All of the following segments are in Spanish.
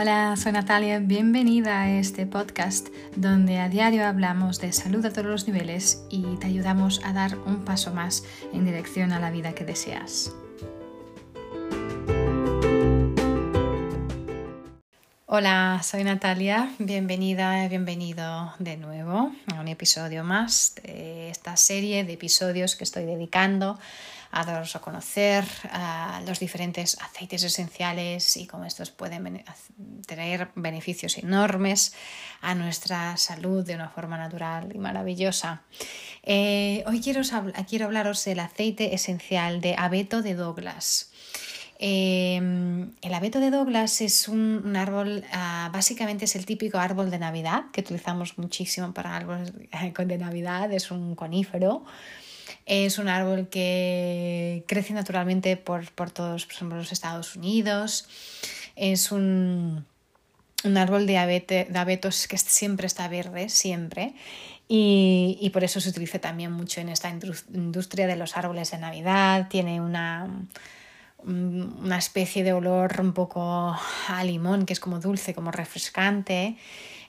Hola, soy Natalia, bienvenida a este podcast donde a diario hablamos de salud a todos los niveles y te ayudamos a dar un paso más en dirección a la vida que deseas. Hola, soy Natalia, bienvenida y bienvenido de nuevo a un episodio más de esta serie de episodios que estoy dedicando a daros a conocer los diferentes aceites esenciales y cómo estos pueden tener beneficios enormes a nuestra salud de una forma natural y maravillosa. Eh, hoy quiero, quiero hablaros del aceite esencial de abeto de Douglas. Em, el abeto de Douglas es un, árbol, ah, básicamente es el típico árbol de Navidad que utilizamos muchísimo para árboles de Navidad, es un conífero. Es un árbol que crece naturalmente por, todos los Estados Unidos. Es un, árbol de, abetos que siempre está verde, siempre. Y, por eso se utiliza también mucho en esta industria de los árboles de Navidad. Tiene una, una especie de olor un poco a limón, que es como dulce, como refrescante.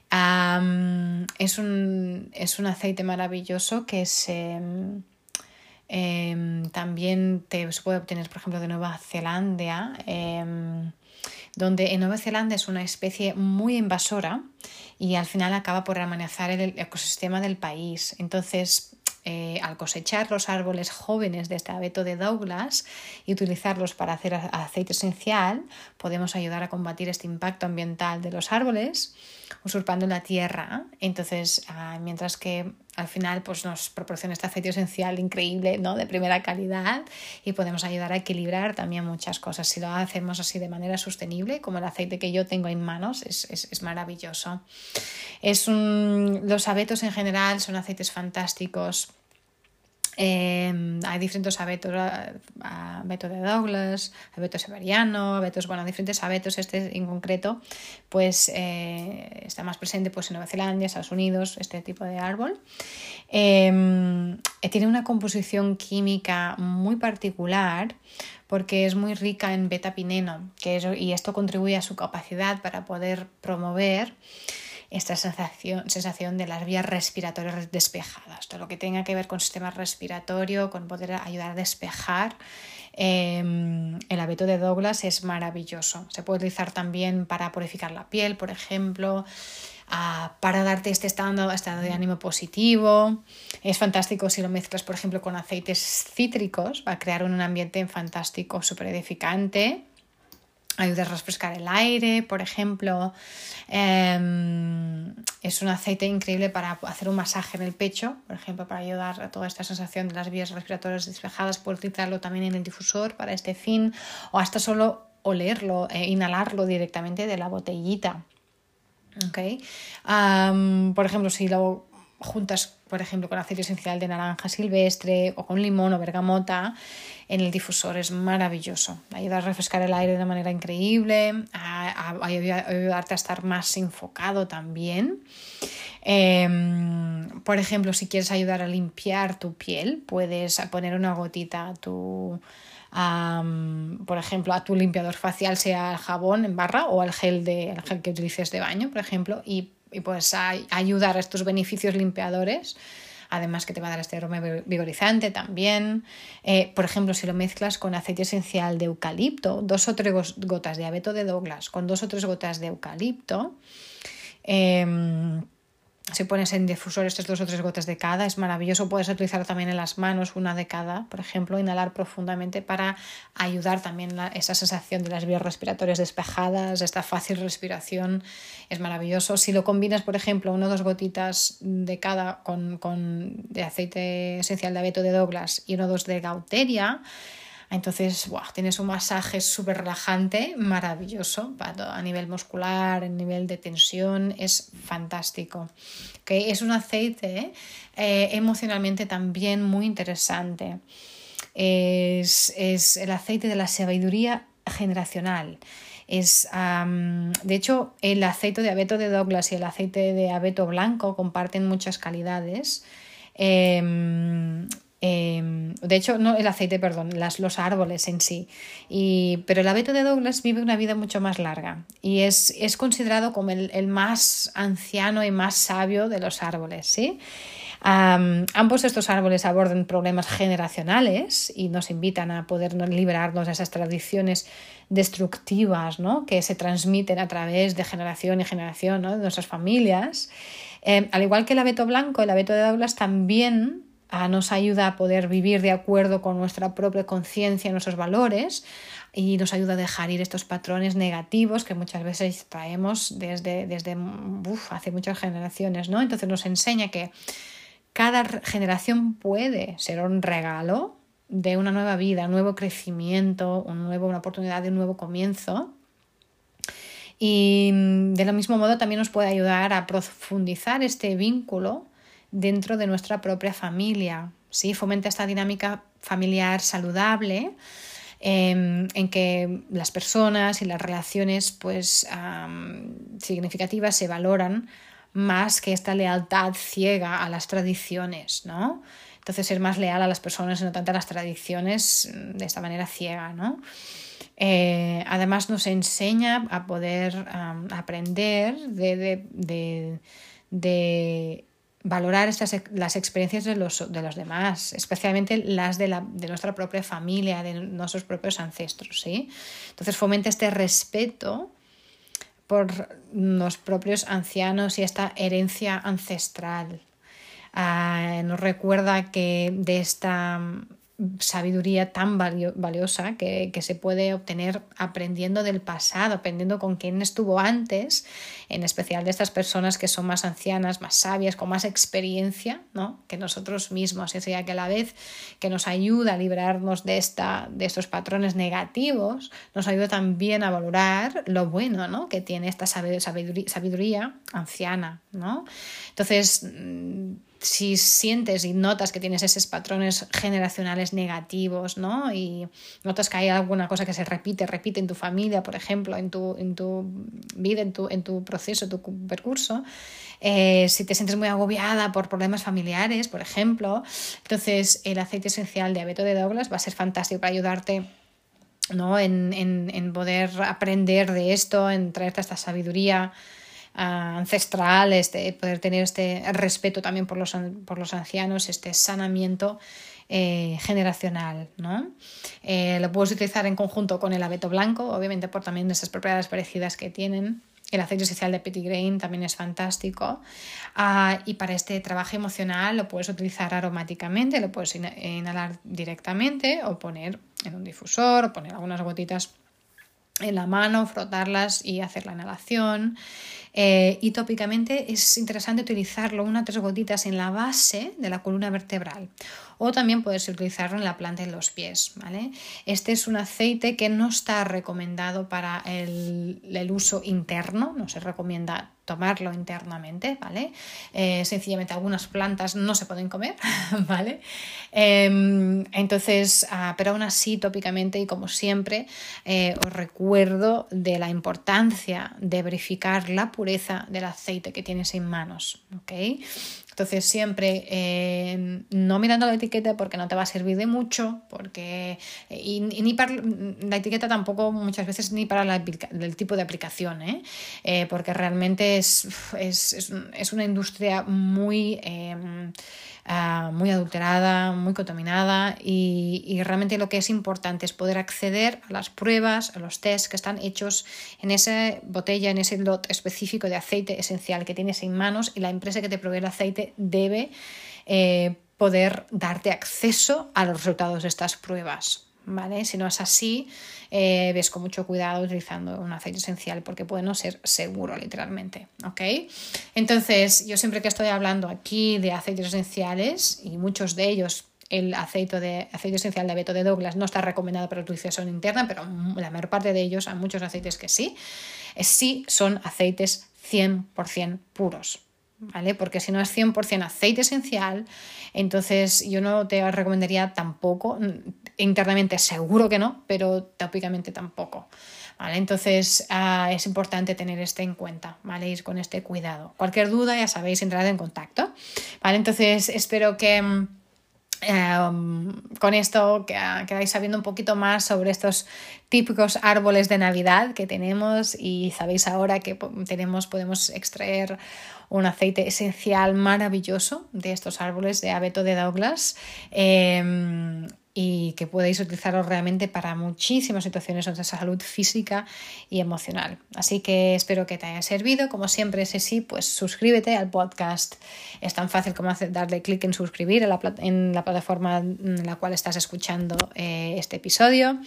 es, un, es, un, aceite maravilloso que se, Em, también te, se puede obtener, por ejemplo, de Nueva Zelanda, em, donde en Nueva Zelanda es una especie muy invasora y al final acaba por amenazar el ecosistema del país. Entonces, eh, al cosechar los árboles jóvenes de este abeto de Douglas y utilizarlos para hacer aceite esencial, podemos ayudar a combatir este impacto ambiental de los árboles usurpando la tierra. Entonces, ah, mientras que al final pues, nos proporciona este aceite esencial increíble, ¿no? de primera calidad, y podemos ayudar a equilibrar también muchas cosas. Si lo hacemos así de manera sostenible, como el aceite que yo tengo en manos, es, es, maravilloso. Es los abetos en general son aceites fantásticos Em, hay diferentes abetos, abeto de Douglas, abeto severiano, abetos, bueno, diferentes abetos, este en concreto, pues eh, está más presente pues, en Nueva Zelanda, Estados Unidos, este tipo de árbol. Em, tiene una composición química muy particular porque es muy rica en beta-pineno que y esto contribuye a su capacidad para poder promover esta sensación, sensación de las vías respiratorias despejadas, todo lo que tenga que ver con sistema respiratorio, con poder ayudar a despejar. Em, el abeto de Douglas es maravilloso. Se puede utilizar también para purificar la piel, por ejemplo, para darte este estado, estado de ánimo positivo. Es fantástico si lo mezclas, por ejemplo, con aceites cítricos, va a crear un ambiente fantástico, súper edificante ayuda a refrescar el aire, por ejemplo. Em, es un aceite increíble para hacer un masaje en el pecho, por ejemplo, para ayudar a toda esta sensación de las vías respiratorias despejadas. Puedes utilizarlo también en el difusor para este fin o hasta solo olerlo, e inhalarlo directamente de la botellita. Okay. por ejemplo, si lo juntas, por ejemplo, con aceite esencial de naranja silvestre o con limón o bergamota en el difusor. Es maravilloso. Ayuda a refrescar el aire de una manera increíble, a, ayudarte a estar más enfocado también. Em, por ejemplo, si quieres ayudar a limpiar tu piel, puedes poner una gotita a tu, por ejemplo, a tu limpiador facial, sea el jabón en barra o el gel, de, el gel que utilices de baño, por ejemplo, y y pues ayudar a estos beneficios limpiadores además que te va a dar este aroma vigorizante también. Eh, por ejemplo, si lo mezclas con aceite esencial de eucalipto, dos o tres gotas de abeto de Douglas con dos o tres gotas de eucalipto, em, si pones en difusor estas dos o tres gotas de cada, es maravilloso. Puedes utilizar también en las manos una de cada, por ejemplo, inhalar profundamente para ayudar también a esa sensación de las vías respiratorias despejadas, esta fácil respiración. Es maravilloso. Si lo combinas, por ejemplo, una o dos gotitas de cada con, con de aceite esencial de abeto de Douglas y uno o dos de gauteria, entonces, tienes un masaje súper relajante, maravilloso, a nivel muscular, a nivel de tensión, es fantástico. Es un aceite eh, emocionalmente también muy interesante. Es, el aceite de la sabiduría generacional. Es, de hecho, el aceite de abeto de Douglas y el aceite de abeto blanco comparten muchas calidades. Em, Em, de hecho, no el aceite, perdón, las, los árboles en sí. Y, pero el abeto de Douglas vive una vida mucho más larga y es, es considerado como el, el, más anciano y más sabio de los árboles. ¿sí? ambos estos árboles abordan problemas generacionales y nos invitan a poder liberarnos de esas tradiciones destructivas ¿no? que se transmiten a través de generación y generación ¿no? de nuestras familias. Em, al igual que el abeto blanco, el abeto de Douglas también nos ayuda a poder vivir de acuerdo con nuestra propia conciencia, nuestros valores y nos ayuda a dejar ir estos patrones negativos que muchas veces traemos desde, desde hace muchas generaciones. ¿no? Entonces nos enseña que cada generación puede ser un regalo de una nueva vida, un nuevo crecimiento, un nuevo, una oportunidad de un nuevo comienzo. Y mm, de lo mismo modo también nos puede ayudar a profundizar este vínculo dentro de nuestra propia familia. ¿sí? Fomenta esta dinámica familiar saludable em, en que las personas y las relaciones pues, significativas se valoran más que esta lealtad ciega a las tradiciones, ¿no? Entonces ser más leal a las personas y no tanto a las tradiciones mm, de esta manera ciega, ¿no? Eh, además nos enseña a poder aprender de, de valorar estas, las experiencias de los, de los demás, especialmente las de, la, de nuestra propia familia, de nuestros propios ancestros. ¿sí? Entonces fomenta este respeto por los propios ancianos y esta herencia ancestral. Ah, nos recuerda que de esta sabiduría tan valiosa que, se puede obtener aprendiendo del pasado, aprendiendo con quién estuvo antes, en especial de estas personas que son más ancianas, más sabias, con más experiencia ¿no? que nosotros mismos. Y que a la vez que nos ayuda a librarnos de, esta, de estos patrones negativos, nos ayuda también a valorar lo bueno ¿no? que tiene esta sabiduría, sabiduría anciana. ¿no? Entonces, si sientes y notas que tienes esos patrones generacionales negativos, ¿no? Y notas que hay alguna cosa que se repite, repite en tu familia, por ejemplo, en tu, en tu vida, en tu, en tu proceso, tu percurso, eh, si te sientes muy agobiada por problemas familiares, por ejemplo, entonces el aceite esencial de abeto de Douglas va a ser fantástico para ayudarte ¿no? en, en, en poder aprender de esto, en traerte esta sabiduría ancestral, este, poder tener este respeto también por los, por los ancianos, este sanamiento eh, generacional. ¿no? Eh, lo puedes utilizar en conjunto con el abeto blanco, obviamente por también esas propiedades parecidas que tienen. El aceite esencial de Petit Grain también es fantástico. Ah, y para este trabajo emocional lo puedes utilizar aromáticamente, lo puedes inhalar directamente o poner en un difusor o poner algunas gotitas en la mano, frotarlas y hacer la inhalación. Eh, y tópicamente es interesante utilizarlo una o tres gotitas en la base de la columna vertebral o también puedes utilizarlo en la planta de los pies. ¿vale? Este es un aceite que no está recomendado para el, uso interno, no se recomienda tomarlo internamente, ¿vale? Eh, sencillamente algunas plantas no se pueden comer, ¿vale? Em, entonces, ah, pero aún así, tópicamente y como siempre, eh, os recuerdo de la importancia de verificar la pureza del aceite que tienes en manos. Entonces siempre eh, no mirando la etiqueta porque no te va a servir de mucho, porque y, ni para la etiqueta tampoco muchas veces ni para el tipo de aplicación, ¿eh? Eh, porque realmente es, es, es, una industria muy Ah, muy adulterada, muy contaminada y, realmente lo que es importante es poder acceder a las pruebas, a los tests que están hechos en esa botella, en ese lot específico de aceite esencial que tienes en manos y la empresa que te provee el aceite debe eh, poder darte acceso a los resultados de estas pruebas. ¿Vale? Si no es así, eh, ves con mucho cuidado utilizando un aceite esencial porque puede no ser seguro literalmente, ¿ok? Entonces, yo siempre que estoy hablando aquí de aceites esenciales y muchos de ellos el aceite, de, aceite esencial de abeto de Douglas no está recomendado para utilización interna, pero la mayor parte de ellos, hay muchos aceites que sí, eh, sí son aceites 100% puros, ¿vale? Porque si no es 100% aceite esencial, entonces yo no te recomendaría tampoco, internamente seguro que no, pero tópicamente tampoco. ¿Vale? Entonces ah, es importante tener esto en cuenta, ¿vale? Ir con este cuidado. Cualquier duda, ya sabéis, entrad en contacto. ¿Vale? Entonces espero que Em, con esto quedáis sabiendo un poquito más sobre estos típicos árboles de Navidad que tenemos y sabéis ahora que tenemos, podemos extraer un aceite esencial maravilloso de estos árboles de abeto de Douglas. Em, y que podéis utilizarlo realmente para muchísimas situaciones de salud física y emocional. Así que espero que te haya servido. Como siempre, ese sí, pues suscríbete al podcast. Es tan fácil como darle clic en suscribir en la, en la, plataforma en la cual estás escuchando eh, este episodio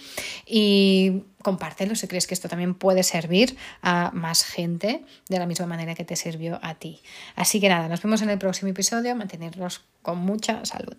y compártelo si crees que esto también puede servir a más gente de la misma manera que te sirvió a ti. Así que nada, nos vemos en el próximo episodio. Mantenernos con mucha salud.